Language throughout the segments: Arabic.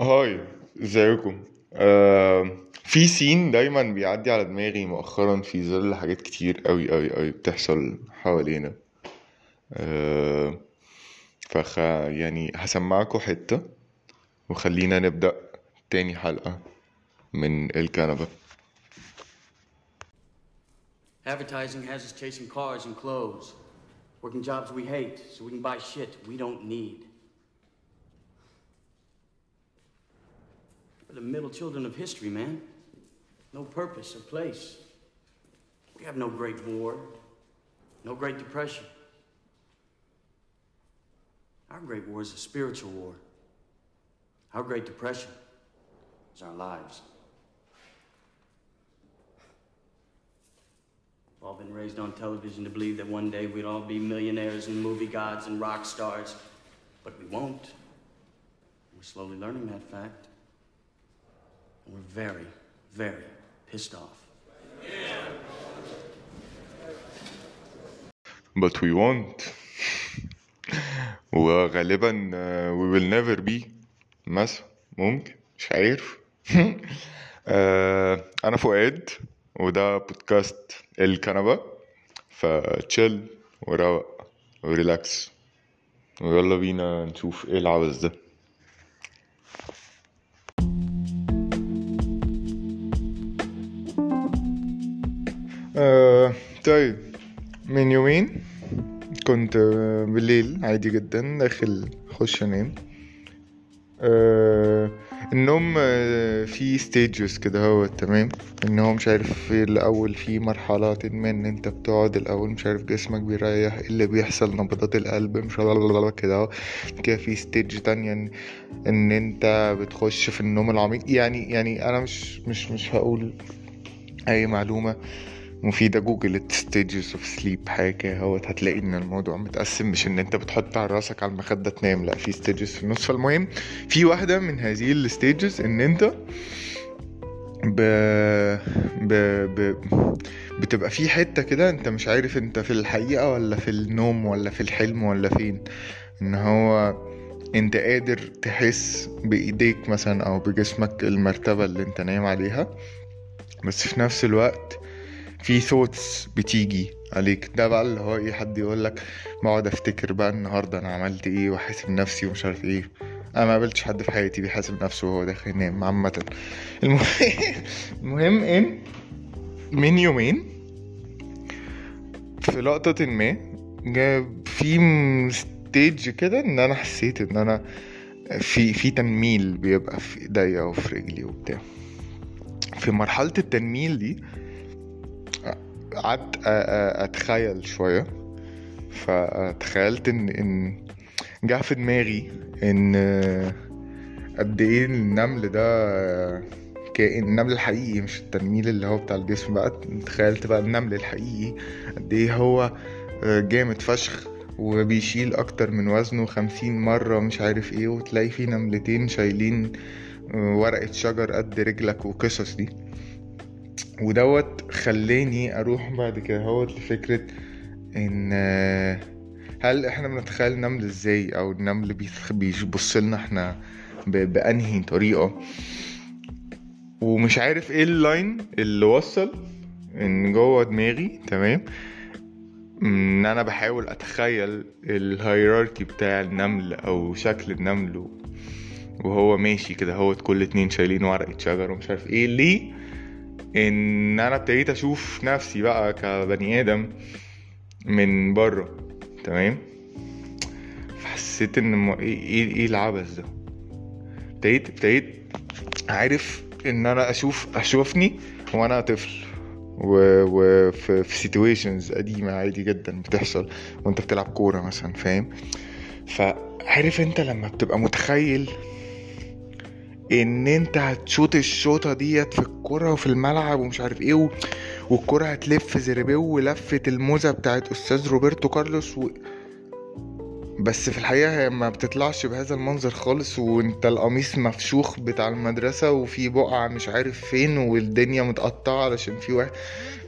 هاي ازيكم؟ آه في سين دايما بيعدي على دماغي مؤخرا في ظل حاجات كتير قوي قوي قوي بتحصل حوالينا. آه فخ يعني هسمعكوا حتة وخلينا نبدأ تاني حلقة من الكنبة. Advertising has us chasing cars and clothes, working jobs we hate so we can buy shit we don't need. We're the middle children of history, man. No purpose or place. We have no great war, no great depression. Our great war is a spiritual war. Our great depression is our lives. We've all been raised on television to believe that one day we'd all be millionaires and movie gods and rock stars, but we won't. We're slowly learning that fact. We're very, very pissed off. but we won't. وغالبا آه، we will never be. مثلا ممكن مش عارف أنا فؤاد وده بودكاست الكنبة ف chill وروق و relax. ويلا بينا نشوف إيه العبث ده. آه، طيب. من يومين كنت آه، بالليل عادي جدا داخل اخش انام آه النوم آه في stages كده هو تمام؟ ان هو مش عارف في الأول في مرحلة ما إن أنت بتقعد الأول مش عارف جسمك بيريح إيه اللي بيحصل نبضات القلب مش عارف كده كده في stage تانية إن, إن أنت بتخش في النوم العميق. يعني يعني أنا مش مش مش هقول أي معلومة. مفيدة. جوجل stages of sleep حاجة. اهوت هتلاقي إن الموضوع متقسم. مش إن أنت بتحط على راسك على المخدة تنام. لا في stages في النص. فالمهم في واحدة من هذه ال stages إن أنت ب... ب... ب... بتبقى في حتة كده أنت مش عارف أنت في الحقيقة ولا في النوم ولا في الحلم ولا فين. إن هو أنت قادر تحس بإيديك مثلا أو بجسمك المرتبة اللي أنت نايم عليها. بس في نفس الوقت في thoughts بتيجي عليك. ده بقى اللي هو إيه حد يقول لك بقعد أفتكر بقى النهارده أنا عملت إيه واحاسب نفسي ومش عارف إيه. أنا ما قابلتش حد في حياتي بيحاسب نفسه وهو داخل ينام عامة. المهم المهم إن من يومين في لقطة ما جاب في ستيج كده إن أنا حسيت إن أنا في في تنميل بيبقى في ايديا وفي رجلي وبتاع. في مرحلة التنميل دي قعدت أتخيل شوية. فتخيلت ان إن جه في دماغي إن قد إيه النمل ده كائن النمل الحقيقي مش التنميل اللي هو بتاع الجسم بقى. تخيلت بقى النمل الحقيقي قد إيه هو جامد فشخ وبيشيل أكتر من وزنه خمسين مرة مش عارف إيه. وتلاقي فيه نملتين شايلين ورقة شجر قد رجلك وقصص دي. ودوت خلاني أروح بعد كده. هوت لفكرة إن هل إحنا بنتخيل النمل إزاي؟ أو النمل بيبص لنا إحنا بأنهي طريقة؟ ومش عارف إيه اللاين اللي وصل ان جوه دماغي تمام؟ إن أنا بحاول أتخيل الهيراركي بتاع النمل أو شكل النمل وهو ماشي كده. هوت كل اتنين شايلين ورقة شجر ومش عارف إيه. ليه؟ إن أنا ابتديت أشوف نفسي بقى كبني آدم من بره تمام فحسيت إن م... إيه إيه إيه العبث ده ابتديت ابتديت عارف إن أنا أشوف أشوفني وأنا طفل. وفي في سيتويشنز قديمة عادي جدا بتحصل وأنت بتلعب كورة مثلا فاهم فعارف أنت لما بتبقى متخيل إن أنت هتشوط الشوطة ديت في الكرة وفي الملعب ومش عارف إيه و... والكرة هتلف زربيو ولفة الموزة بتاعت أستاذ روبرتو كارلوس و... بس في الحقيقة هي ما بتطلعش بهذا المنظر خالص وأنت القميص مفشوخ بتاع المدرسة وفي بقعة مش عارف فين والدنيا متقطعة علشان في واحد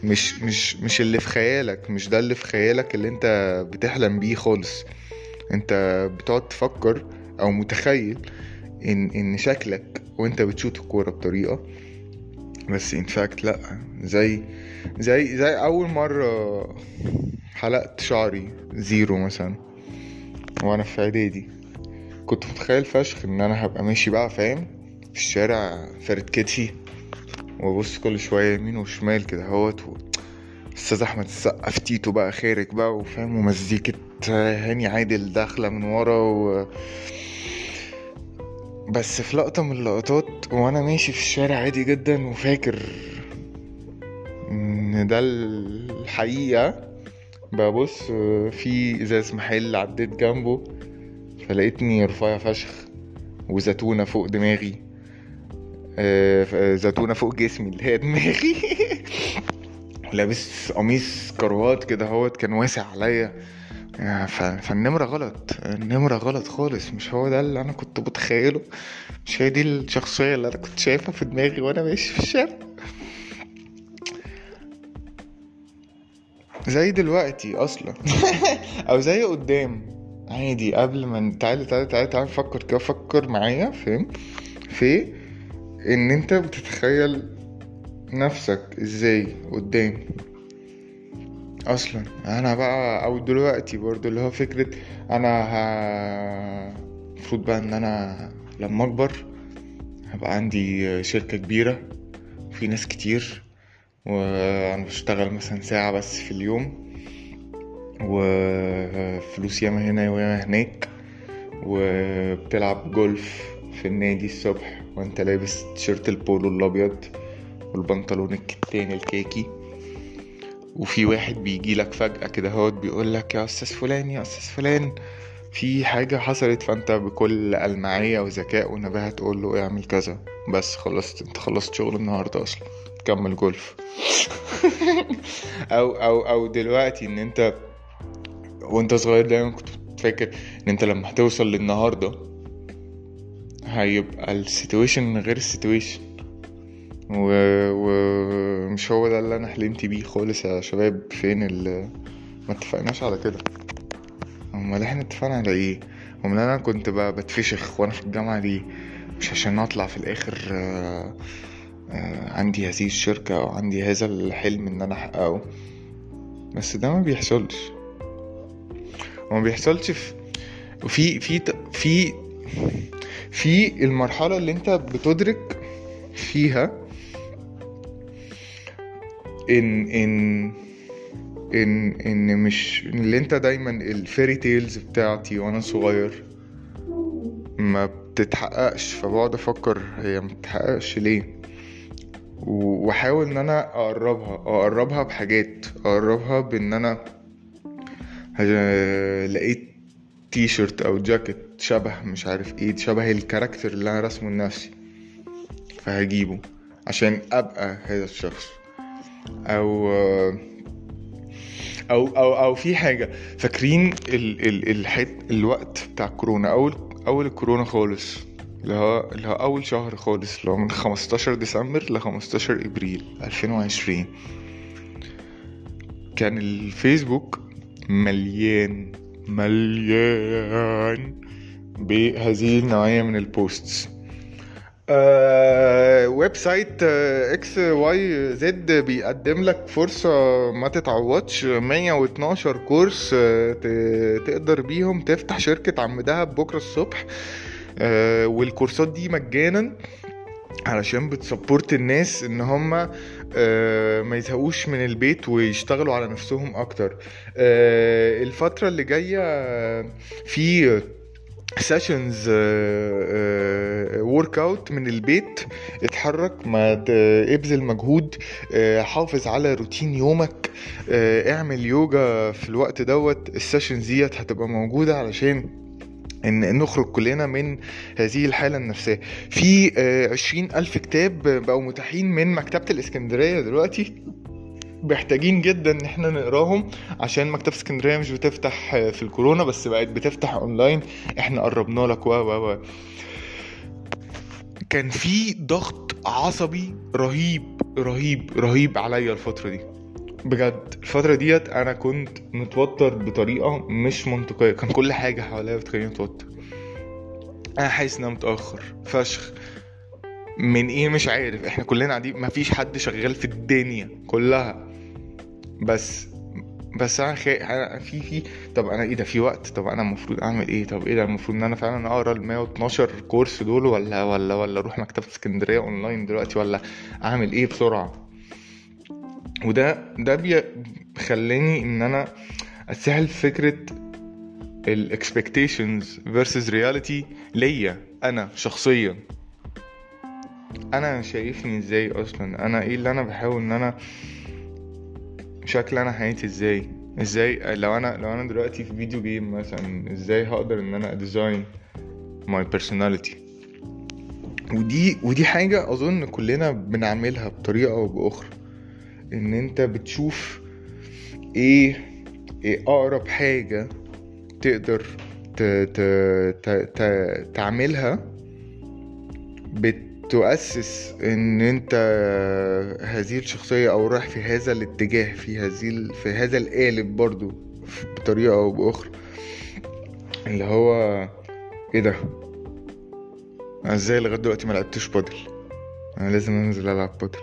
مش مش مش اللي في خيالك مش ده اللي في خيالك اللي أنت بتحلم بيه خالص. أنت بتقعد تفكر أو متخيل إن إن شكلك وأنت بتشوت الكورة بطريقة بس in fact لأ. زي زي زي أول مرة حلقت شعري زيرو مثلا وأنا في إعدادي. كنت متخيل فشخ إن أنا هبقى ماشي بقى فاهم؟ في الشارع فارد كتفي وأبص كل شوية يمين وشمال كده أهوت. أستاذ أحمد السقا تيتو بقى خارج بقى وفاهم؟ ومزيكة هاني عادل داخلة من ورا و... بس في لقطة من اللقطات وأنا ماشي في الشارع عادي جدا وفاكر إن ده الحقيقة ببص في إزاز محل عديت جنبه فلقيتني رفيع فشخ وزتونة فوق دماغي. آه، زتونة فوق جسمي اللي هي دماغي. لابس قميص كروات كده هوت كان واسع عليا. فالنمرة غلط النمرة غلط خالص مش هو ده اللي أنا كنت متخيله مش هي دي الشخصية اللي أنا كنت شايفها في دماغي وأنا ماشي في الشارع. زي دلوقتي أصلا أو زي قدام عادي قبل ما تعالى تعالى تعالى تعالى فكر كده فكر معايا فاهم؟ في إن أنت بتتخيل نفسك إزاي قدام؟ أصلا. أنا بقى أو دلوقتي برضو اللي هو فكرة أنا المفروض بقى إن أنا لما أكبر هبقى عندي شركة كبيرة في ناس كتير وأنا بشتغل مثلا ساعة بس في اليوم وفلوس ياما هنا وياما هناك وبتلعب جولف في النادي الصبح وأنت لابس تيشيرت البولو الأبيض والبنطلون الكتاني الكاكي. وفي واحد بيجي لك فجأة كده هوت بيقول لك يا أستاذ فلان يا أستاذ فلان في حاجة حصلت فأنت بكل ألمعية وذكاء ونباهة تقول له اعمل كذا. بس خلصت أنت خلصت شغل النهاردة أصلا. كمل جولف. أو أو أو دلوقتي إن أنت وأنت صغير دايما كنت فاكر إن أنت لما هتوصل للنهاردة هيبقى ال situation غير ال situation ومش. هو ده اللي أنا حلمت بيه خالص يا شباب. فين ال ما اتفقناش على كده. أمال إحنا اتفقنا على إيه؟ أمال أنا كنت بقى بتفشخ وأنا في الجامعة دي مش عشان أطلع في الآخر آآ عندي هذه الشركة أو عندي هذا الحلم إن أنا أحققه. بس ده ما بيحصلش. وما بيحصلش في في في في المرحلة اللي أنت بتدرك فيها إن إن إن إن مش اللي أنت دايما ال fairy tales بتاعتي وأنا صغير ما بتتحققش فبقعد أفكر هي ما بتتحققش ليه؟ وأحاول إن أنا أقربها أقربها بحاجات أقربها بإن أنا لقيت تي شيرت أو جاكيت شبه مش عارف إيه شبه ال character اللي أنا رسمه لنفسي فهجيبه عشان أبقى هذا الشخص. أو أو أو أو في حاجة. فاكرين ال ال الحت الوقت بتاع كورونا؟ أول أول الكورونا خالص. اللي هو اللي هو أول شهر خالص اللي هو من 15 ديسمبر ل 15 إبريل 2020 كان الفيسبوك مليان مليان بهذه النوعية من ال posts آه، website آه، XYZ بيقدم لك فرصة ما تتعوضش. 112 course آه، تقدر بيهم تفتح شركة عم دهب بكرة الصبح. والكورسات دي مجانا علشان بت support الناس إن هم ما يزهقوش من البيت ويشتغلوا على نفسهم أكتر. الفترة اللي جاية في sessions workout من البيت اتحرك ما ابذل مجهود uh, حافظ على روتين يومك uh, اعمل يوجا في الوقت دوت. ال sessions ديت هتبقى موجودة علشان إن نخرج كلنا من هذه الحالة النفسية. في uh, عشرين ألف كتاب بقوا متاحين من مكتبة الإسكندرية دلوقتي. محتاجين جدا إن إحنا نقراهم عشان مكتبة اسكندرية مش بتفتح في الكورونا بس بقت بتفتح أونلاين. إحنا قربنا لك و و و. كان في ضغط عصبي رهيب رهيب رهيب عليا الفترة دي. بجد الفترة ديت أنا كنت متوتر بطريقة مش منطقية. كان كل حاجة حواليا بتخليني متوتر. أنا حاسس إن أنا متأخر فشخ. من إيه؟ مش عارف. إحنا كلنا قاعدين مفيش حد شغال في الدنيا كلها. بس بس أنا خي... في في طب أنا إيه ده في وقت؟ طب أنا المفروض أعمل إيه؟ طب إيه ده المفروض إن أنا فعلا أقرأ ال 112 كورس دول ولا ولا ولا أروح مكتبة اسكندرية أونلاين دلوقتي ولا أعمل إيه بسرعة؟ وده ده بيخليني إن أنا أسهل فكرة ال expectations versus reality ليا أنا شخصيا. أنا شايفني إزاي أصلا؟ أنا إيه اللي أنا بحاول إن أنا شكل أنا حياتي إزاي؟ إزاي؟ لو أنا لو أنا دلوقتي في video game مثلا إزاي هقدر إن أنا ا design my personality ودي ودي حاجة أظن كلنا بنعملها بطريقة أو بأخرى. إن أنت بتشوف إيه إيه أقرب حاجة تقدر ت ت ت ت تعملها بتؤسس إن أنت هذه الشخصية أو رايح في هذا الاتجاه في هذه في هذا القالب برضو بطريقة أو بأخرى. اللي هو إيه ده؟ أنا إزاي لغاية دلوقتي ما لعبتش بادل؟ أنا لازم أنزل ألعب بادل.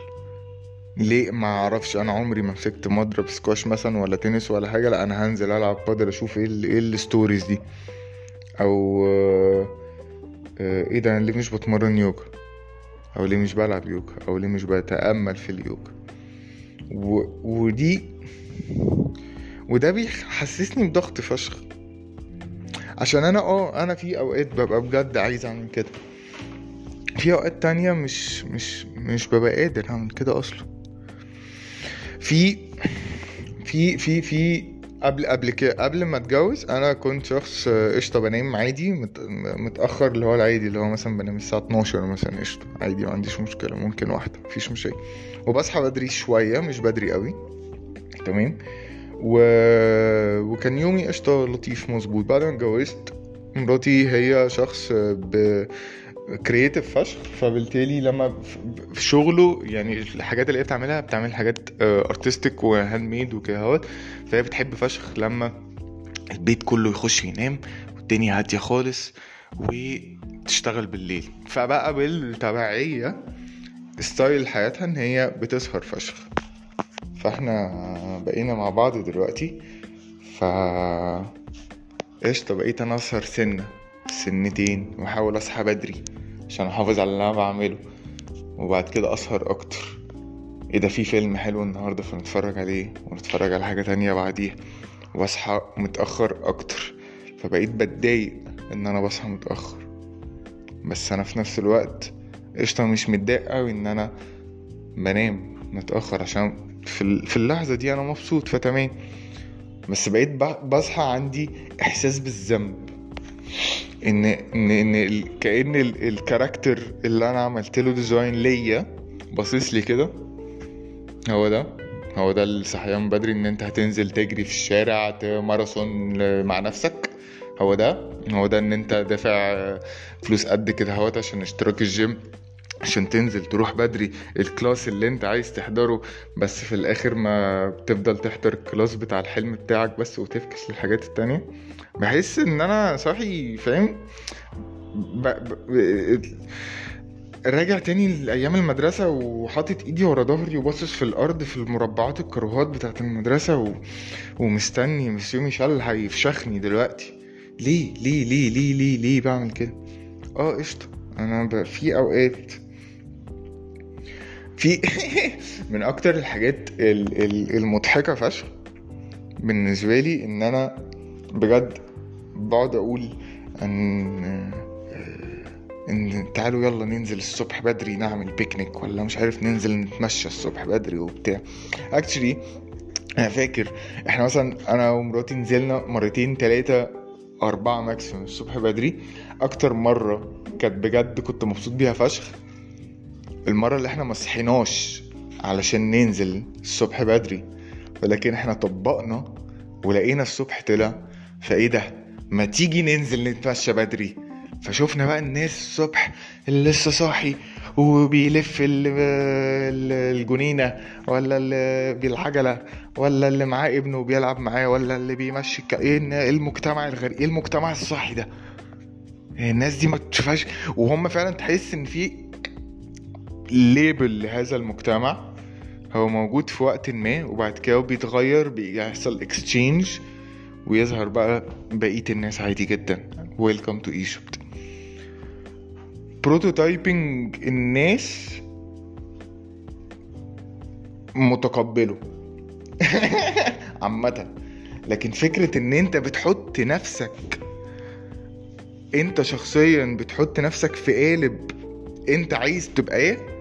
ليه ما أعرفش؟ أنا عمري ما مسكت مضرب سكواش مثلا ولا تنس ولا حاجة. لأ أنا هنزل ألعب بادل أشوف إيه ال- إيه ال stories دي. أو آه، آه، إيه ده؟ أنا ليه مش بتمرن يوجا؟ أو ليه مش بلعب يوجا أو ليه مش بتأمل في اليوجا و... ودي وده بيحسسني بضغط فشخ. عشان أنا آه أنا في أوقات ببقى بجد عايز أعمل كده. في أوقات تانية مش مش مش ببقى قادر أعمل كده أصلا. في في في في قبل قبل كده قبل ما اتجوز أنا كنت شخص آه، قشطة بنام عادي مت- متأخر اللي هو العادي اللي هو مثلا بنام الساعة 12 مثلا قشطة عادي ما عنديش مشكلة ممكن واحدة مفيش مشاكل. وبصحى بدري شوية مش بدري قوي تمام؟ و... وكان يومي قشطة لطيف مظبوط. بعد ما اتجوزت مراتي هي شخص ب creative فشخ. فبالتالي لما في شغله يعني الحاجات اللي هي بتعملها بتعمل حاجات artistic و handmade وكده اهوت. فهي بتحب فشخ لما البيت كله يخش ينام والدنيا هادية خالص وتشتغل بالليل. فبقى بالتبعيه ستايل حياتها إن هي بتسهر فشخ. فإحنا بقينا مع بعض دلوقتي. ف قشطة بقيت أنا أسهر سنة. سنتين وأحاول أصحى بدري عشان أحافظ على اللي أنا بعمله. وبعد كده أسهر أكتر. إيه ده في فيلم حلو النهاردة فنتفرج عليه ونتفرج على حاجة تانية بعديها. وأصحى متأخر أكتر. فبقيت بتضايق إن أنا بصحى متأخر. بس أنا في نفس الوقت قشطة مش متضايق أوي إن أنا بنام متأخر عشان في ال- في اللحظة دي أنا مبسوط فتمام. بس بقيت بصحى عندي إحساس بالذنب. إن إن إن ال- ال character اللي أنا عملت له design ليا باصص لي كده. هو ده. هو ده الصحيان بدري إن أنت هتنزل تجري في الشارع ماراثون مع نفسك. هو ده. هو ده إن أنت دافع فلوس قد كده أهوت عشان اشتراك الجيم عشان تنزل تروح بدري ال class اللي انت عايز تحضره بس في الآخر ما بتفضل تحضر ال class بتاع الحلم بتاعك بس وتفكس للحاجات التانية. بحس إن أنا صاحي فاهم؟ ب... ب... راجع تاني لأيام المدرسة وحاطط إيدي ورا ظهري وباصص في الأرض في المربعات الكروهات بتاعت المدرسة و... ومستني مسيو ميشيل هيفشخني دلوقتي. ليه؟ ليه؟ ليه؟ ليه؟ ليه؟ ليه بعمل كده؟ آه قشطة. أنا ب... في أوقات في من أكتر الحاجات ال- ال- المضحكة فشخ بالنسبة لي إن أنا بجد بقعد أقول إن إن تعالوا يلا ننزل الصبح بدري نعمل بيكنيك ولا مش عارف ننزل نتمشى الصبح بدري وبتاع. actually أنا فاكر إحنا مثلا أنا ومراتي نزلنا مرتين تلاتة أربعة maximum الصبح بدري. أكتر مرة كانت بجد كنت مبسوط بيها فشخ المرة اللي إحنا ما صحيناش علشان ننزل الصبح بدري ولكن إحنا طبقنا ولقينا الصبح طلع فايه ده؟ ما تيجي ننزل نتمشى بدري. فشوفنا بقى الناس الصبح اللي لسه صاحي وبيلف ال- ال- الجنينة ولا اللي بالعجلة ولا اللي معاه ابنه بيلعب معاه ولا اللي بيمشي. إيه إيه المجتمع الغريب إيه المجتمع الصاحي ده؟ الناس دي ما تشوفهاش. وهم فعلا تحس إن في label لهذا المجتمع. هو موجود في وقت ما وبعد كده بيتغير بيحصل exchange ويظهر بقى بقية الناس عادي جدا. welcome to Egypt prototyping الناس متقبله. عامة. لكن فكرة إن أنت بتحط نفسك أنت شخصيا بتحط نفسك في قالب أنت عايز تبقى إيه؟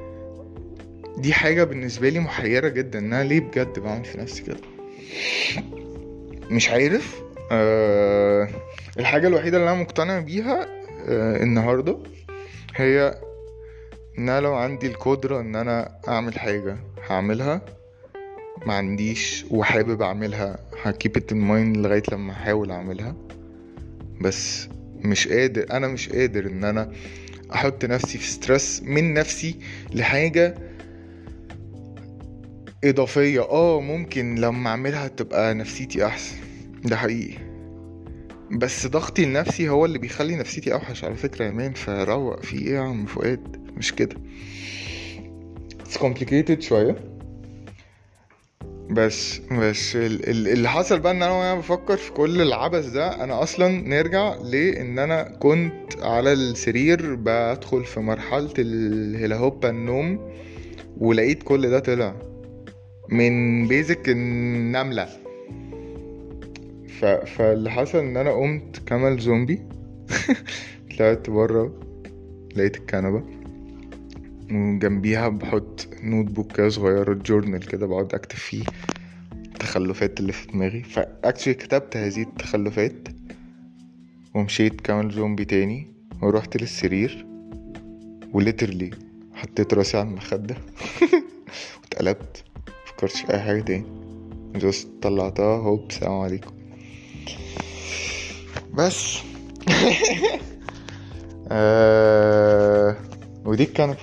دي حاجة بالنسبة لي محيرة جدا إن أنا ليه بجد بعمل في نفسي كده؟ مش عارف. أه الحاجة الوحيدة اللي أنا مقتنع بيها أه النهاردة هي إن أنا لو عندي القدرة إن أنا أعمل حاجة هعملها ما عنديش وحابب أعملها ه keep it in mind لغاية لما أحاول أعملها. بس مش قادر أنا مش قادر إن أنا أحط نفسي في stress من نفسي لحاجة إضافية. آه ممكن لما أعملها تبقى نفسيتي أحسن. ده حقيقي. بس ضغطي لنفسي هو اللي بيخلي نفسيتي أوحش على فكرة يا مان. فروق في إيه يا عم فؤاد؟ مش كده. It's complicated شوية. بس بس ال- ال- اللي حصل بقى إن أنا وأنا بفكر في كل العبث ده أنا أصلا نرجع لأن أنا كنت على السرير بدخل في مرحلة الهلاهوبا النوم ولقيت كل ده طلع. من basic النملة. ف... فاللي حصل إن أنا قمت كمل زومبي طلعت بره لقيت الكنبة. وجنبيها بحط notebook كده صغيرة journal كده بقعد أكتب فيه التخلفات اللي في دماغي. ف actually كتبت هذه التخلفات ومشيت كمان زومبي تاني ورحت للسرير. وليترلي حطيت راسي على المخدة. واتقلبت. مفكرتش في أي حاجة تاني. جست طلعتها هوب سلام عليكم. بس. آه ودي الكنبة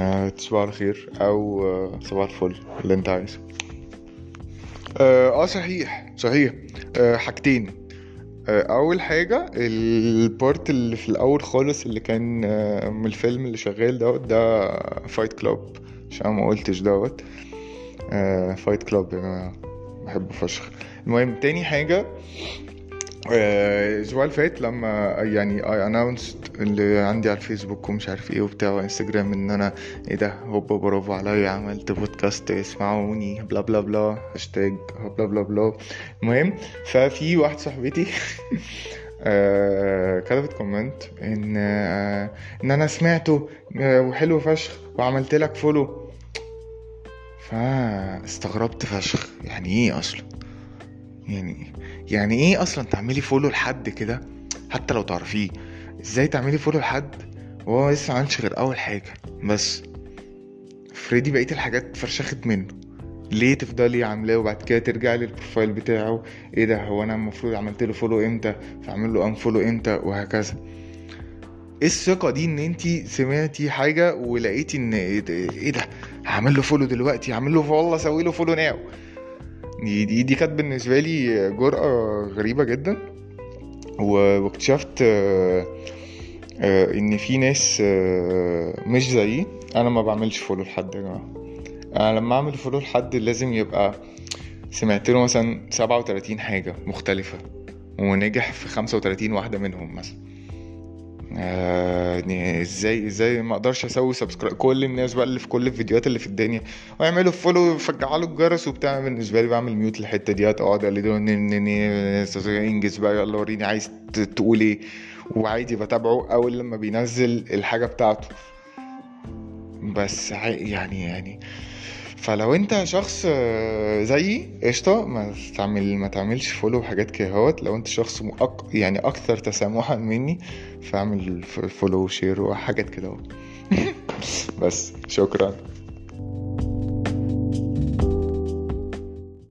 آه على خير أو آه صباح الفل اللي أنت عايزه. آه, آه صحيح صحيح. آه حاجتين. آه أول حاجة ال part اللي في الأول خالص اللي كان آه من الفيلم اللي شغال دوت ده Fight Club عشان ما قلتش دوت. آه Fight Club يا جماعة بحبه فشخ. المهم تاني حاجة آه، الأسبوع اللي فات لما يعني I announced اللي عندي على الفيسبوك ومش عارف إيه وبتاع وإنستجرام إن أنا إيه ده هوبا برافو عليا عملت بودكاست اسمعوني blah blah blah هاشتاج blah blah blah. المهم ففي واحد صاحبتي آه، كتبت comment إن آه، إن أنا سمعته وحلو فشخ وعملت لك follow فاستغربت فشخ. يعني إيه أصلا؟ يعني يعني إيه أصلا تعملي follow لحد كده؟ حتى لو تعرفيه. إزاي تعملي follow لحد وهو لسه معملش غير أول حاجة؟ بس. ف already بقية الحاجات فرشخت منه. ليه تفضلي عاملاه وبعد كده ترجعي لل profile بتاعه؟ إيه ده؟ هو أنا المفروض عملت له follow إمتى؟ فاعمل له unfollow إمتى؟ وهكذا. إيه الثقة دي إن أنتي سمعتي حاجة ولقيتي إن إيه ده؟ هعمل له follow دلوقتي هعمل له والله أسوي له follow now دي دي, دي كانت بالنسبة لي جرأة غريبة جدا. واكتشفت آه، آه، إن في ناس آه، مش زيي. أنا ما بعملش follow لحد يا جماعة. أنا لما أعمل follow لحد لازم يبقى سمعت له مثلا 37 حاجة مختلفة ونجح في 35 واحدة منهم مثلا. يعني إزاي إزاي ما أقدرش أسوي subscribe كل الناس بقى اللي في كل الفيديوهات اللي في الدنيا ويعملوا follow ويفعلوا الجرس وبتاع. بالنسبة لي بعمل mute الحته ديت اقعد أقول انجز بقى يلا وريني عايز تقول إيه. وعادي بتابعه اول لما بينزل الحاجة بتاعته. بس يعني يعني فلو انت شخص آه، زيي قشطة. ما تعمل ما تعملش follow حاجات كده اهوت. لو انت شخص مؤق... يعني أكثر تسامحا مني فاعمل follow و share وحاجات كده بس شكرا.